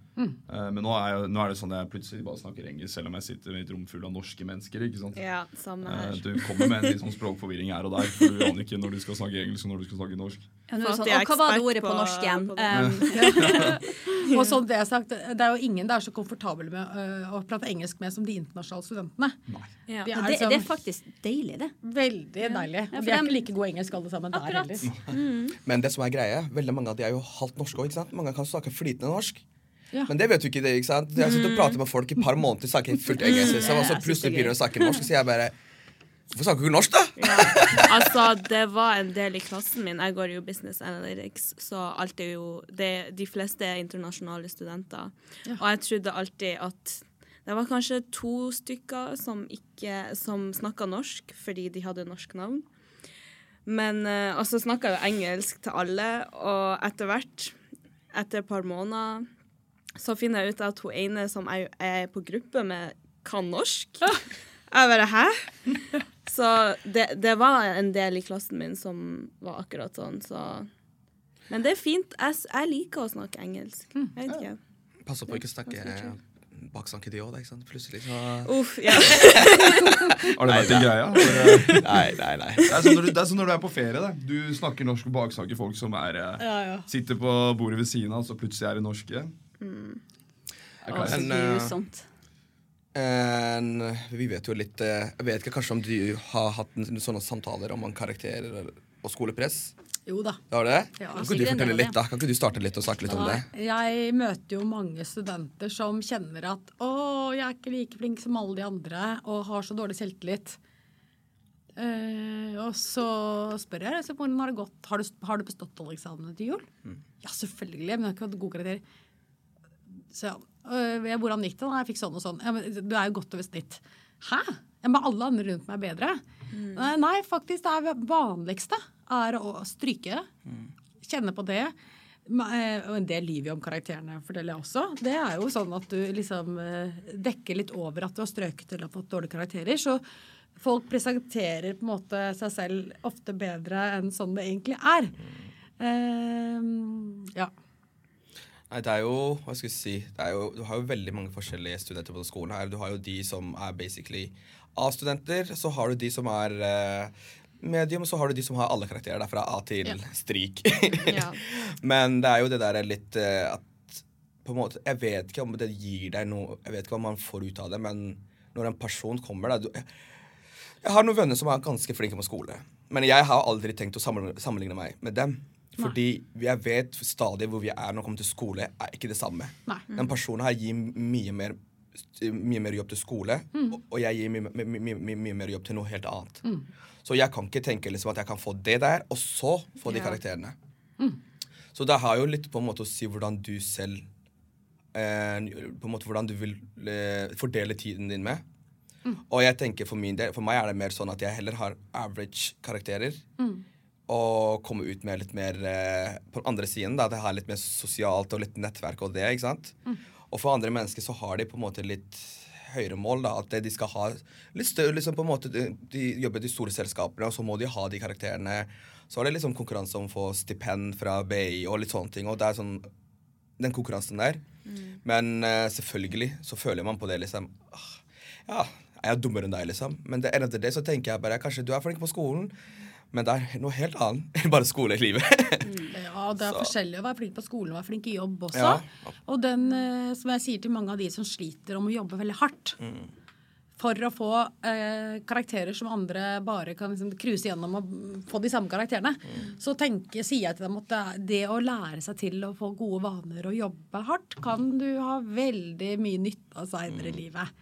Eh, men nå er, jeg, nå er det sånn at jeg plutselig bare snakker engelsk, selv om jeg sitter i et rom full av norske mennesker. ikke sant? ja, samme Eh, her. du kommer med en litt sånn språkforvirring her og der, for du aner ikke når du skal snakke engelsk og når du skal snakke norsk. Ja, er sånn, er hva var det ordet på på- norsk igjen? [laughs] på det. Um, [laughs] Og sånn det er sagt, det er jo ingen det er så komfortable med uh, å prate engelsk med som de internasjonale studentene. Ja. De er det, sånn, det er faktisk deilig, det. veldig deilig. Ja, Og for de er ikke like gode engelsk alle sammen der heller. heller. Men det som er greie, veldig mange av de er jo halvt norske òg. Mange kan snakke flytende norsk. Ja. Men det vet du ikke. det, ikke sant? Jeg sitter og prater med folk i et par måneder, snakker fullt engelsk, liksom, og så det er plutselig begynner de å snakke norsk, så jeg bare Hvorfor snakker du norsk, da? Ja. Altså, det var en del i klassen min. Jeg går jo business analytics, så alt er jo det, De fleste er internasjonale studenter. Og jeg trodde alltid at det var kanskje to stykker som ikke Som snakka norsk fordi de hadde norsk navn. Men eh, Og så snakka jeg jo engelsk til alle, og etter hvert, etter et par måneder, så finner jeg ut at hun ene som jeg er på gruppe med, kan norsk. [laughs] Jeg bare Hæ? Så det, det var en del i klassen min som var akkurat sånn, så Men det er fint. Jeg, jeg liker å snakke engelsk. Jeg vet ikke. Pass på å ikke snakke baksnakke de òg, da. ikke sant? Plutselig så Uff, ja. Har det vært en greie? For, Nei, nei, nei. Det er, sånn når du, det er sånn når du er på ferie. Da. Du snakker norsk og baksnakker folk som er, eh, sitter på bordet ved siden av, så plutselig er de norske. Mm. Det er Men, eh, En, vi vet jo litt eh, Jeg vet ikke kanskje om du har hatt en- sånne samtaler om karakterer og skolepress? Jo da. Det det? Ja. kan ikke du fortelle litt, da? Kan ikke du starte litt og snakke litt om det? Jeg møter jo mange studenter som kjenner at 'Å, jeg er ikke like flink som alle de andre', og har så dårlig selvtillit. Uh, og så spør jeg hvordan har det gått. Har du, har du bestått alle eksamene til jul? Ja, selvfølgelig, men jeg har ikke hatt god karakter. Så «Øh, hvordan gikk det? da? jeg fikk sånn og sånn. Ja, men du er jo godt over snitt. Hæ? Ja, men alle andre rundt meg er bedre. Nei, nei, faktisk det er vanligste er å stryke. Kjenne på det. Eh, Og en del lyver jo om karakterene, forteller jeg også. Det er jo sånn at du liksom eh, dekker litt over at du har strøket eller har fått dårlige karakterer. Så folk presenterer på en måte seg selv ofte bedre enn sånn det egentlig er. Um, ja. Nei, det er jo Hva skal jeg si det er jo, Du har jo veldig mange forskjellige studenter på denne skolen her. Du har jo de som er basically A-studenter. Så har du de som er eh, medium, så har du de som har alle karakterer. Der fra A til strik. [laughs] Ja. [laughs] Men det er jo det der litt eh, at på en måte, Jeg vet ikke om det gir deg noe Jeg vet ikke hva man får ut av det, men når en person kommer da, du, Jeg har noen venner som er ganske flinke på skole, men jeg har aldri tenkt å sammenligne meg med dem. Fordi jeg vet stadig hvor vi er når det kommer til skole, er ikke det samme. Nei. Den personen her gir mye mer, mye mer jobb til skole, og, og jeg gir mye, mye, mye, mer jobb til noe helt annet. Så jeg kan ikke tenke liksom at jeg kan få det der, og så få de Ja. karakterene. Så det har jo litt på en måte å si hvordan du selv eh, På en måte hvordan du vil eh, fordele tiden din med. Og jeg tenker for min del, for meg er det mer sånn at jeg heller har average karakterer. Og komme ut med litt mer eh, på den andre siden. da, At jeg har litt mer sosialt og litt nettverk og det. ikke sant? Og for andre mennesker så har de på en måte litt høyere mål. da, At de skal ha litt større liksom på en måte, De, de jobber i de store selskapene, og så må de ha de karakterene. Så er det liksom konkurranse om å få stipend fra BI og litt sånne ting. og det er sånn, Den konkurransen der. Men eh, selvfølgelig så føler man på det liksom ah, Ja, er dummere enn deg, liksom? Men det, etter det så tenker jeg bare kanskje du er flink på skolen, men det er noe helt annet enn bare skole i livet. Ja, det er Så- forskjellig å være flink på skolen og være flink i jobb også. Ja. Og den, eh, som jeg sier til mange av de som sliter om å jobbe veldig hardt for å få eh, karakterer som andre bare kan liksom, cruise gjennom og mm, få de samme karakterene, så tenker, sier jeg til dem at det, det å lære seg til å få gode vaner og jobbe hardt, kan du ha veldig mye nytte av seinere i livet.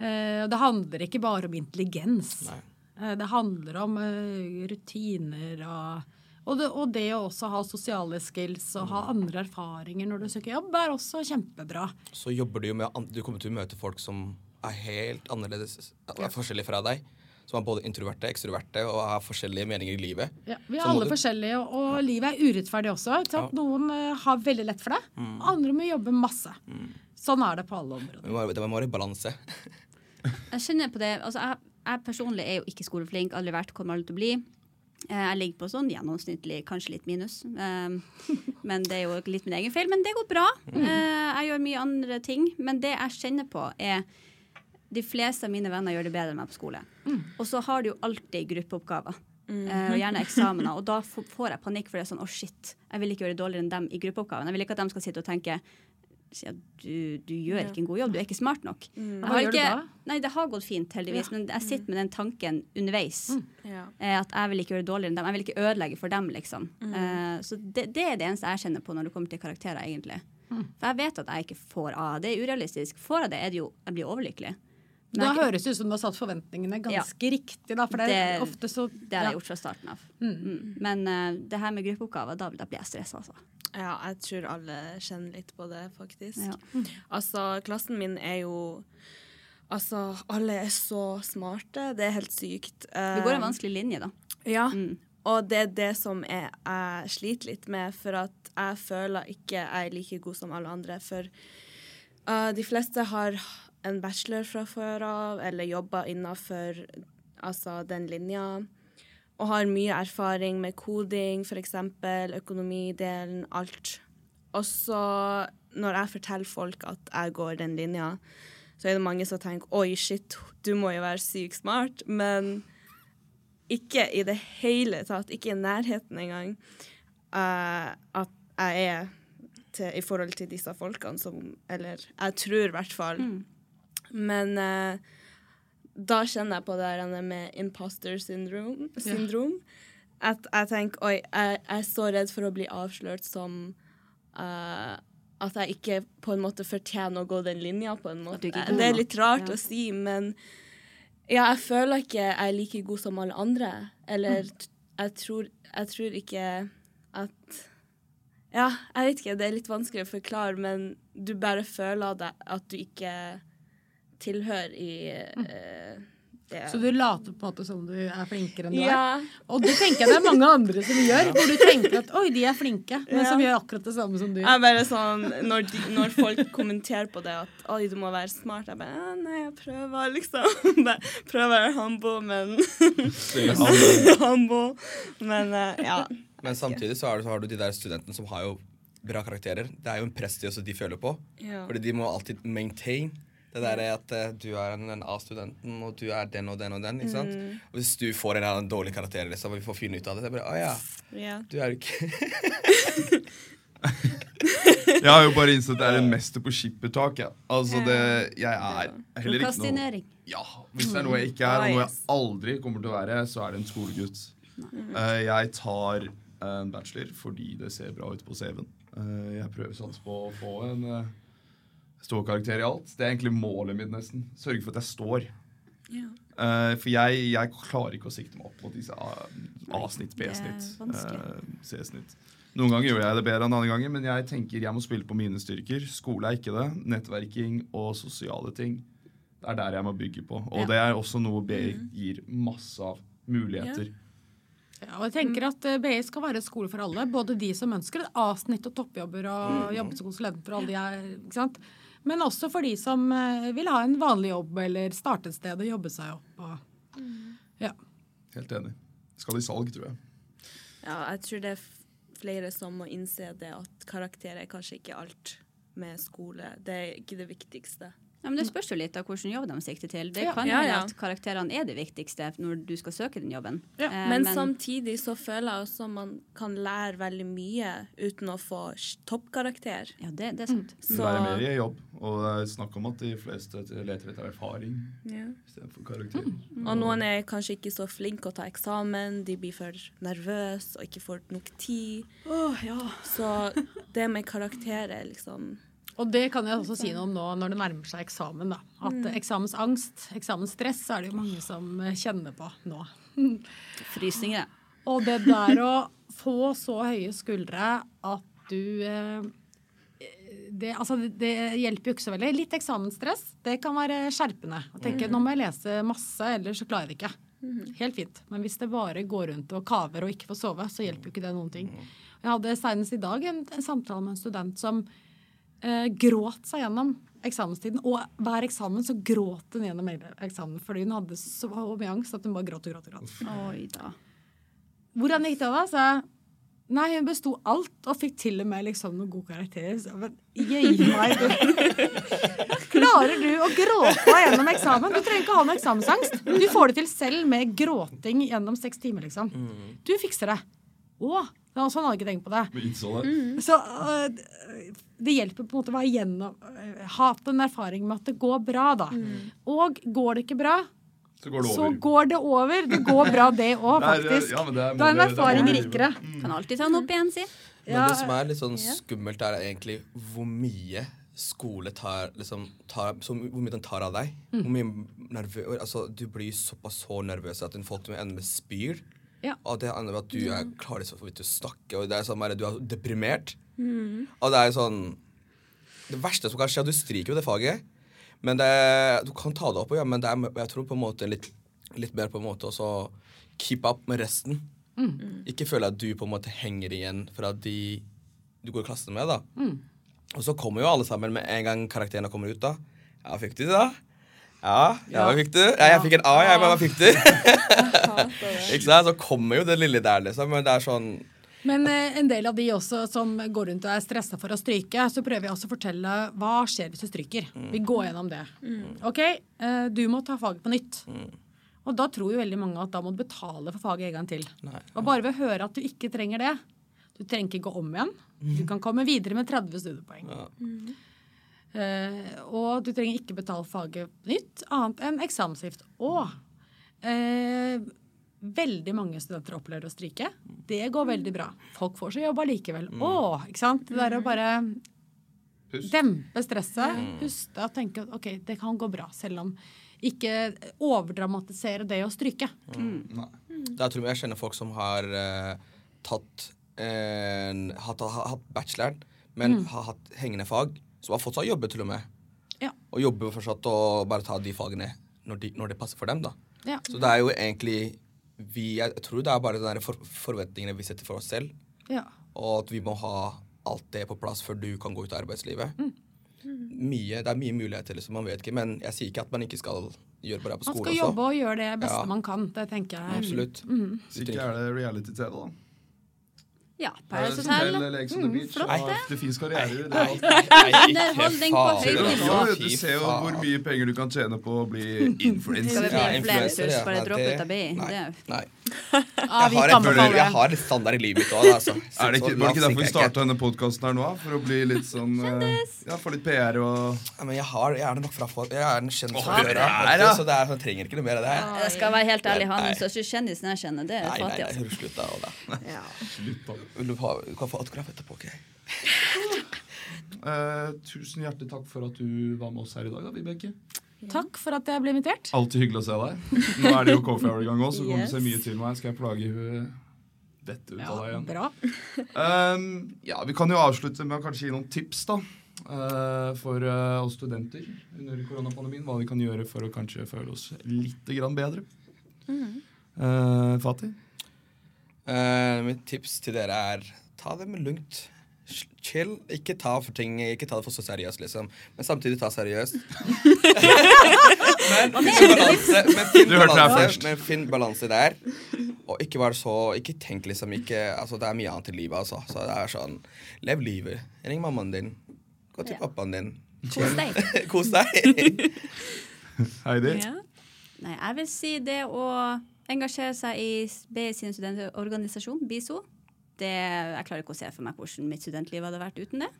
Eh, og det handler ikke bare om intelligens. Nei. Eh, Det handler om eh, rutiner og og det, og det å også ha sosiale skills og ha andre erfaringer når du søker jobb, er også kjempebra. så jobber du jo med Du kommer til å møte folk som er helt annerledes, er forskjellige fra deg. Som er både introverte, ekstroverte og har forskjellige meninger i livet. Ja, vi er alle du- forskjellige, og, og livet er urettferdig også. Ikke sant? Noen eh, har veldig lett for det, andre må jobbe masse. Sånn er det på alle områder. Det må, det må være balanse. Jeg kjenner på det. Altså, jeg, jeg personlig er jo ikke skoleflink, aldri vært, kommer aldri til å bli. Eh, Jeg ligger på sånn gjennomsnittlig, kanskje litt minus. Um, men det er jo litt min egen feil. Men det går bra. Eh, Jeg gjør mye andre ting. Men det jeg kjenner på, er de fleste av mine venner gjør det bedre enn meg på skole. Og så har de jo alltid gruppeoppgaver. eh, Og gjerne eksamener. [laughs] Og da får jeg panikk, for det er sånn å shit, jeg vil ikke gjøre det dårligere enn dem i gruppeoppgaven. Jeg vil ikke at de skal sitte og tenke «Ja, du, du gjør ikke en god jobb, du er ikke smart nok. Jeg Hva har gjør du ikke, da? Nei, det har gått fint, heldigvis. Men jeg sitter med den tanken underveis. Ja. Eh, at jeg vil ikke gjøre det dårligere enn dem. Jeg vil ikke ødelegge for dem, liksom. Eh, så det, det er det eneste jeg kjenner på når det kommer til karakterer, egentlig. For jeg vet at jeg ikke får A. Det er urealistisk. Får jeg det, er det jo Jeg blir overlykkelig. Men Da jeg- høres det ut som du har satt forventningene ganske riktig, da. For det er ofte så Det har ja. jeg gjort fra starten av. Mm. Men uh, det her med gruppeoppgaver, da, da blir jeg stressa, altså. Ja, jeg tror alle kjenner litt på det, faktisk. Ja. Altså, klassen min er jo Altså, alle er så smarte. Det er helt sykt. Det går en vanskelig linje, da. Ja. Mm. Og det er det som jeg, jeg sliter litt med, for at jeg føler ikke jeg er like god som alle andre. For uh, de fleste har en bachelor fra før av, eller jobber innafor altså, den linja. Og har mye erfaring med koding, f.eks. økonomidelen, alt. Og så, når jeg forteller folk at jeg går den linja, så er det mange som tenker oi, shit, du må jo være sykt smart. Men ikke i det hele tatt, ikke i nærheten engang, uh, at jeg er til, i forhold til disse folkene som Eller jeg tror i hvert fall. Men eh, da kjenner jeg på det her med imposter syndrom. syndrom. At jeg tenker oi, jeg, jeg er så redd for å bli avslørt som uh, at jeg ikke på en måte fortjener å gå den linja, på en måte. Det er litt rart Ja. å si, men ja, jeg føler ikke jeg er like god som alle andre. Eller Mm. jeg tror, jeg tror ikke at Ja, jeg vet ikke, det er litt vanskelig å forklare, men du bare føler at du ikke tilhører i eh, det. Så du later på en måte som du er flinkere enn du er? ja, Og det tenker jeg det er mange andre som gjør, hvor du tenker at oi, de er flinke, men Ja. som gjør akkurat det samme som du jeg er bare sånn når, de, når folk kommenterer på det at oi, du må være smart, jeg bare «Ja, nei, jeg prøver, liksom. [laughs] Bare prøver å være humble, men [laughs] humble. Men eh, ja. Men samtidig så, er det, så har du de der studentene som har jo bra karakterer. Det er jo en press de også de føler på. ja. Fordi de må alltid maintain det der er at uh, du er den A-studenten, og du er den og den og den. ikke sant? Mm. Og hvis du får en en dårlig karakter, liksom, og vi får finne ut av det, så bare, å ja, ja. du er jo ikke [laughs] Jeg har jo bare innsett at jeg er en mester på skippertak. Ja. Altså det, jeg er heller ikke noe. Ja, Hvis det er noe jeg ikke er, og noe jeg aldri kommer til å være, så er det en skolegutt. Uh, jeg tar en bachelor fordi det ser bra ut på CV-en. Uh, jeg prøver sånn på å få en uh, ståkarakter i alt. Det er egentlig målet mitt, nesten. Sørge for at jeg står. Ja. Uh, for jeg, jeg klarer ikke å sikte meg opp mot disse A-snitt, B-snitt, eh, C-snitt. Noen ganger gjør jeg det bedre enn andre ganger, men jeg tenker jeg må spille på mine styrker. Skole er ikke det. Nettverking og sosiale ting. Det er der jeg må bygge på. Og Ja. det er også noe BI gir masse av muligheter. Ja, og jeg tenker at eh, BI skal være skole for alle. Både de som ønsker et A-snitt og toppjobber og jobber som konsulenter og alle de her. ikke sant? Men også for de som eh, vil ha en vanlig jobb eller starte et sted og jobbe seg opp. Og, ja. Helt enig. Skal i salg, tror jeg. Ja, jeg tror det er flere som må innse det at karakter er kanskje ikke alt med skole. Det er ikke det viktigste. Ja, men Det spørs jo litt av hvilken jobb de sikter til. Det Ja. kan Ja, hende ja. at karakterene er det viktigste når du skal søke den jobben. Ja. Eh, Men, samtidig så føler jeg også man kan lære veldig mye uten å få toppkarakter. Ja, det, det er sant. Mm. Så Være mer i jobb, og det er snakk om at de fleste leter etter erfaring ja. istedenfor karakter. Og noen er kanskje ikke så flinke å ta eksamen, de blir for nervøse og ikke får nok tid. Så det med karakter er liksom Og det kan jeg også si noe om nå når det nærmer seg eksamen. Da. At mm. eksamensangst, eksamensstress, er det jo mange som eh, kjenner på nå. [laughs] Frysninger. Og det der å få så høye skuldre at du eh, det, altså, det, hjelper jo ikke så veldig. Litt eksamensstress det kan være skjerpende. Å tenke nå må jeg lese masse, ellers så klarer jeg det ikke. Helt fint. Men hvis det bare går rundt og kaver og ikke får sove, så hjelper jo ikke det noen ting. Jeg hadde senest i dag en, en samtale med en student som eh, gråt seg gjennom eksamenstiden. Og hver eksamen så gråt hun gjennom hele eksamen fordi hun hadde så mye angst at hun bare gråt og gråt. og gråt. Oi da. Hvordan gikk det da? Så nei, hun besto alt og fikk til og med liksom noen gode karakterer. Så, men gi meg. Klarer du å gråte gjennom eksamen? Du trenger ikke ha noe eksamensangst. Du får det til selv med gråting gjennom seks timer, liksom. Du fikser det. Å, det også sånn hadde jeg ikke tenkt på det. Så, det. Så øh, det hjelper på en måte å være igjennom øh, Hatt en erfaring med at det går bra, da. Og går det ikke bra, Så går det så over. går det over. Det går bra, det òg, [laughs] faktisk. ja, men det er Da er en er erfaring rikere. Mm. Kan alltid ta den opp igjen, si. Men Ja. det som er litt sånn skummelt, er egentlig hvor mye skole tar, liksom, tar så, Hvor mye den tar av deg. Mm. Hvor mye nervø altså, du blir såpass så nervøs at folk med spyr. Ja. Og det ender med at du er klarer til vidt å snakke, og det er sånn at du er deprimert. Mm. Og det er sånn Det verste som kan skje, er at du stryker jo det faget. Men det, du kan ta det opp, ja, men det er, jeg tror på en måte litt, litt mer på en måte også keep up med resten. Ikke føle at du på en måte henger igjen fra de du går i klassen med. da. Og så kommer jo alle sammen med en gang karakterene kommer ut. da. Ja, fikk du det, da? Ja, ja, hva fikk du? Ja, jeg fikk en A, jeg, men hva fikk du? [laughs] Ikke sant? Så kommer jo det lille der, liksom. Men det er sånn Men eh, en del av de også som går rundt og er stressa for å stryke, så prøver jeg også å fortelle hva skjer hvis du stryker. Vi går gjennom det. OK, eh, du må ta faget på nytt. Og da tror jo veldig mange at da må du betale for faget en gang til. Nei. Og bare ved å høre at du ikke trenger det Du trenger ikke gå om igjen. Du kan komme videre med 30 studiepoeng. Ja. Eh, og du trenger ikke betale faget nytt, annet enn eksamensgift. Og eh, veldig mange studenter opplever å stryke. Det går veldig bra. Folk får seg jobb allikevel. Å, ikke sant? Det der å bare Pust. dempe stresset, puste og tenke at ok, det kan gå bra, selv om ikke overdramatisere det å stryke. Nei. Da tror jeg jeg kjenner folk som har uh, tatt en, hatt, ha- hatt bacheloren, men har hatt hengende fag, som har fått seg jobbe til og med. Ja. Og jobber fortsatt og bare ta de fagene når, de, når det passer for dem. da. Ja. Så det er jo egentlig vi, Jeg tror det er bare den der for, forventningene vi setter for oss selv, Ja. og at vi må ha alt det på plass før du kan gå ut av arbeidslivet. Mye, det er mye muligheter, liksom, man vet ikke, men jeg sier ikke at man ikke skal gjøre bra på skolen. Man skal skal også. jobbe og gjøre det beste Ja. man kan. Det tenker jeg. Absolutt. Hvis ikke er det reality-TV, da. Ja, Paradise Hotel. Flott, det. det fins karrierer. Er. Underholdning på høyt nivå. Ja, du ser jo hvor mye penger du kan tjene på å bli [laughs] influenser. Skal vi bli influenser, ja. bare dropp droppe ut av BI? Nei. Det- [laughs] nei. Ja, vi Jeg har, et, jeg har et, standard i livet mitt òg, altså. [laughs] Var det ikke derfor vi starta denne podkasten her nå? For å bli litt sånn eh, Ja, få litt PR og Ja, men jeg, har, jeg er det nok fra for, Jeg er en kjendis fra før av, så det er, jeg trenger ikke noe mer av det. Jeg skal være helt ærlig, han er ikke kjendisen jeg kjenner, det er Nei, nei, Fatih. nei, Altså. [laughs] slutt da. Oda. Vil du, ha, du kan få autograf etterpå, OK? uh, tusen hjertelig takk for at du var med oss her i dag, da, Vibeke. Takk for at jeg ble invitert. Alltid hyggelig å se deg. Nå er det jo Coffee Hour i gang òg, så kommer du se mye til meg. Skal jeg plage hun dette ut av deg igjen. bra. [laughs] Um, ja, Vi kan jo avslutte med å kanskje gi noen tips da Uh, for uh, oss studenter under koronapandemien. Hva vi kan gjøre for å kanskje føle oss litt grann bedre. Uh, Fatih? Eh, mitt tips til dere er ta det med lugnt. Chill. Ikke ta for ting Ikke ta det for så seriøst, liksom. Men samtidig ta seriøst. [laughs] men finn balanse, men finn balanse, men finn balanse der. Og ikke vær så Ikke tenk liksom ikke Altså, det er mye annet i livet, altså. Så det er sånn Lev livet. Ring mammaen din. Gå til Ja. pappaen din. Kos deg. [laughs] Kos deg. [laughs] Heidi? Ja. Nei, jeg vil si det å engasjere seg i BI sin studentorganisasjon, BISO. Det, jeg klarer ikke å se for meg hvordan mitt studentliv hadde vært uten det.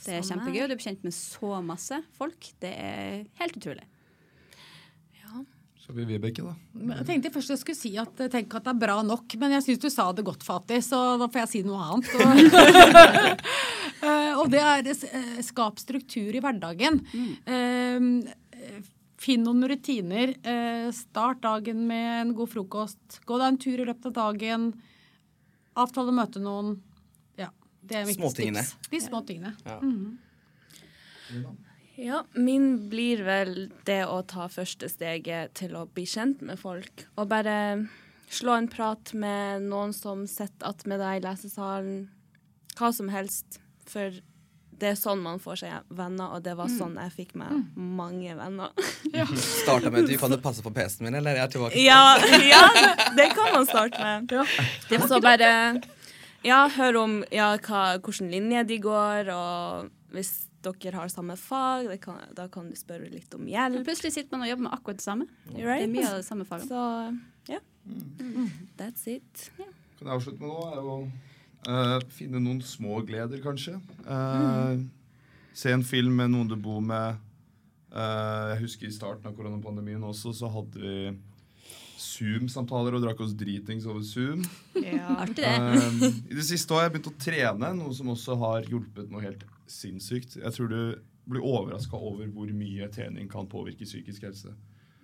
Det er Samme kjempegøy. Du blir kjent med så masse folk. Det er helt utrolig. Så vil vi Vibeke, da. Jeg tenkte først jeg skulle si at tenk at det er bra nok, men jeg syns du sa det godt, Fatih, så da får jeg si noe annet. Og, [laughs] Eh, og det er eh, skap struktur i hverdagen. Eh, Finn noen rutiner. Eh, Start dagen med en god frokost. Gå deg en tur i løpet av dagen. Avtale å møte noen. Ja, det er Småtingene. tips. De små tingene. Ja, min blir vel det å ta første steget til å bli kjent med folk. Og bare slå en prat med noen som sitter attmed deg i lesesalen. Hva som helst. For det er sånn man får seg venner, og det var sånn jeg fikk meg mange venner. [laughs] Starta med du kan du passe på PC-en min, eller er jeg tilbake? Ja, ja det kan man starte med. Og så bare ja, hør om ja, hva, hvilken linje de går, og hvis dere har samme fag, det kan, da kan du spørre litt om Men hjelp. plutselig sitter man og jobber med akkurat det samme. Det er mye av det samme faget. Så ja. That's it. Kan jeg avslutte med nå? Eh, finne noen små gleder, kanskje. Eh, Se en film med noen du bor med. Uh, jeg husker i starten av koronapandemien også, så hadde vi Zoom-samtaler og drakk oss dritings over Zoom. [laughs] Artig det. Eh, I det siste har jeg begynt å trene, noe som også har hjulpet noe helt sinnssykt. Jeg tror du blir overraska over hvor mye trening kan påvirke psykisk helse.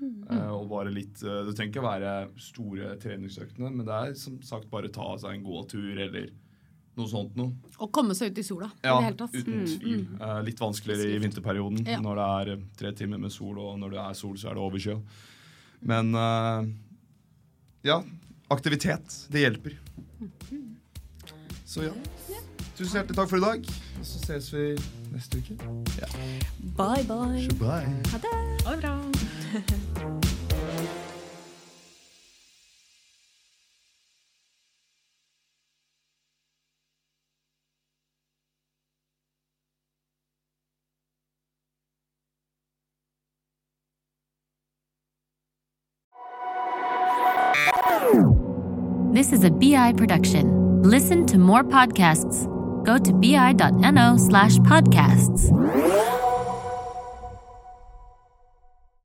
Eh, og bare litt uh, Det trenger ikke være store treningsøktene, men det er som sagt bare ta seg en gåtur eller noe sånt noe. Å komme seg ut i sola. i det hele tatt. uten tvil. Eh, litt vanskeligere i vinterperioden, Ja. når det er eh, tre timer med sol, og når det er sol, så er det overkjøl. Men eh, ja, aktivitet. Det hjelper. Så ja. Tusen hjertelig takk for i dag. Og så ses vi neste uke. Bye, bye. Bye. Ha det bra. [laughs] This is a BI production. Listen to more podcasts. Go to bi.no slash podcasts.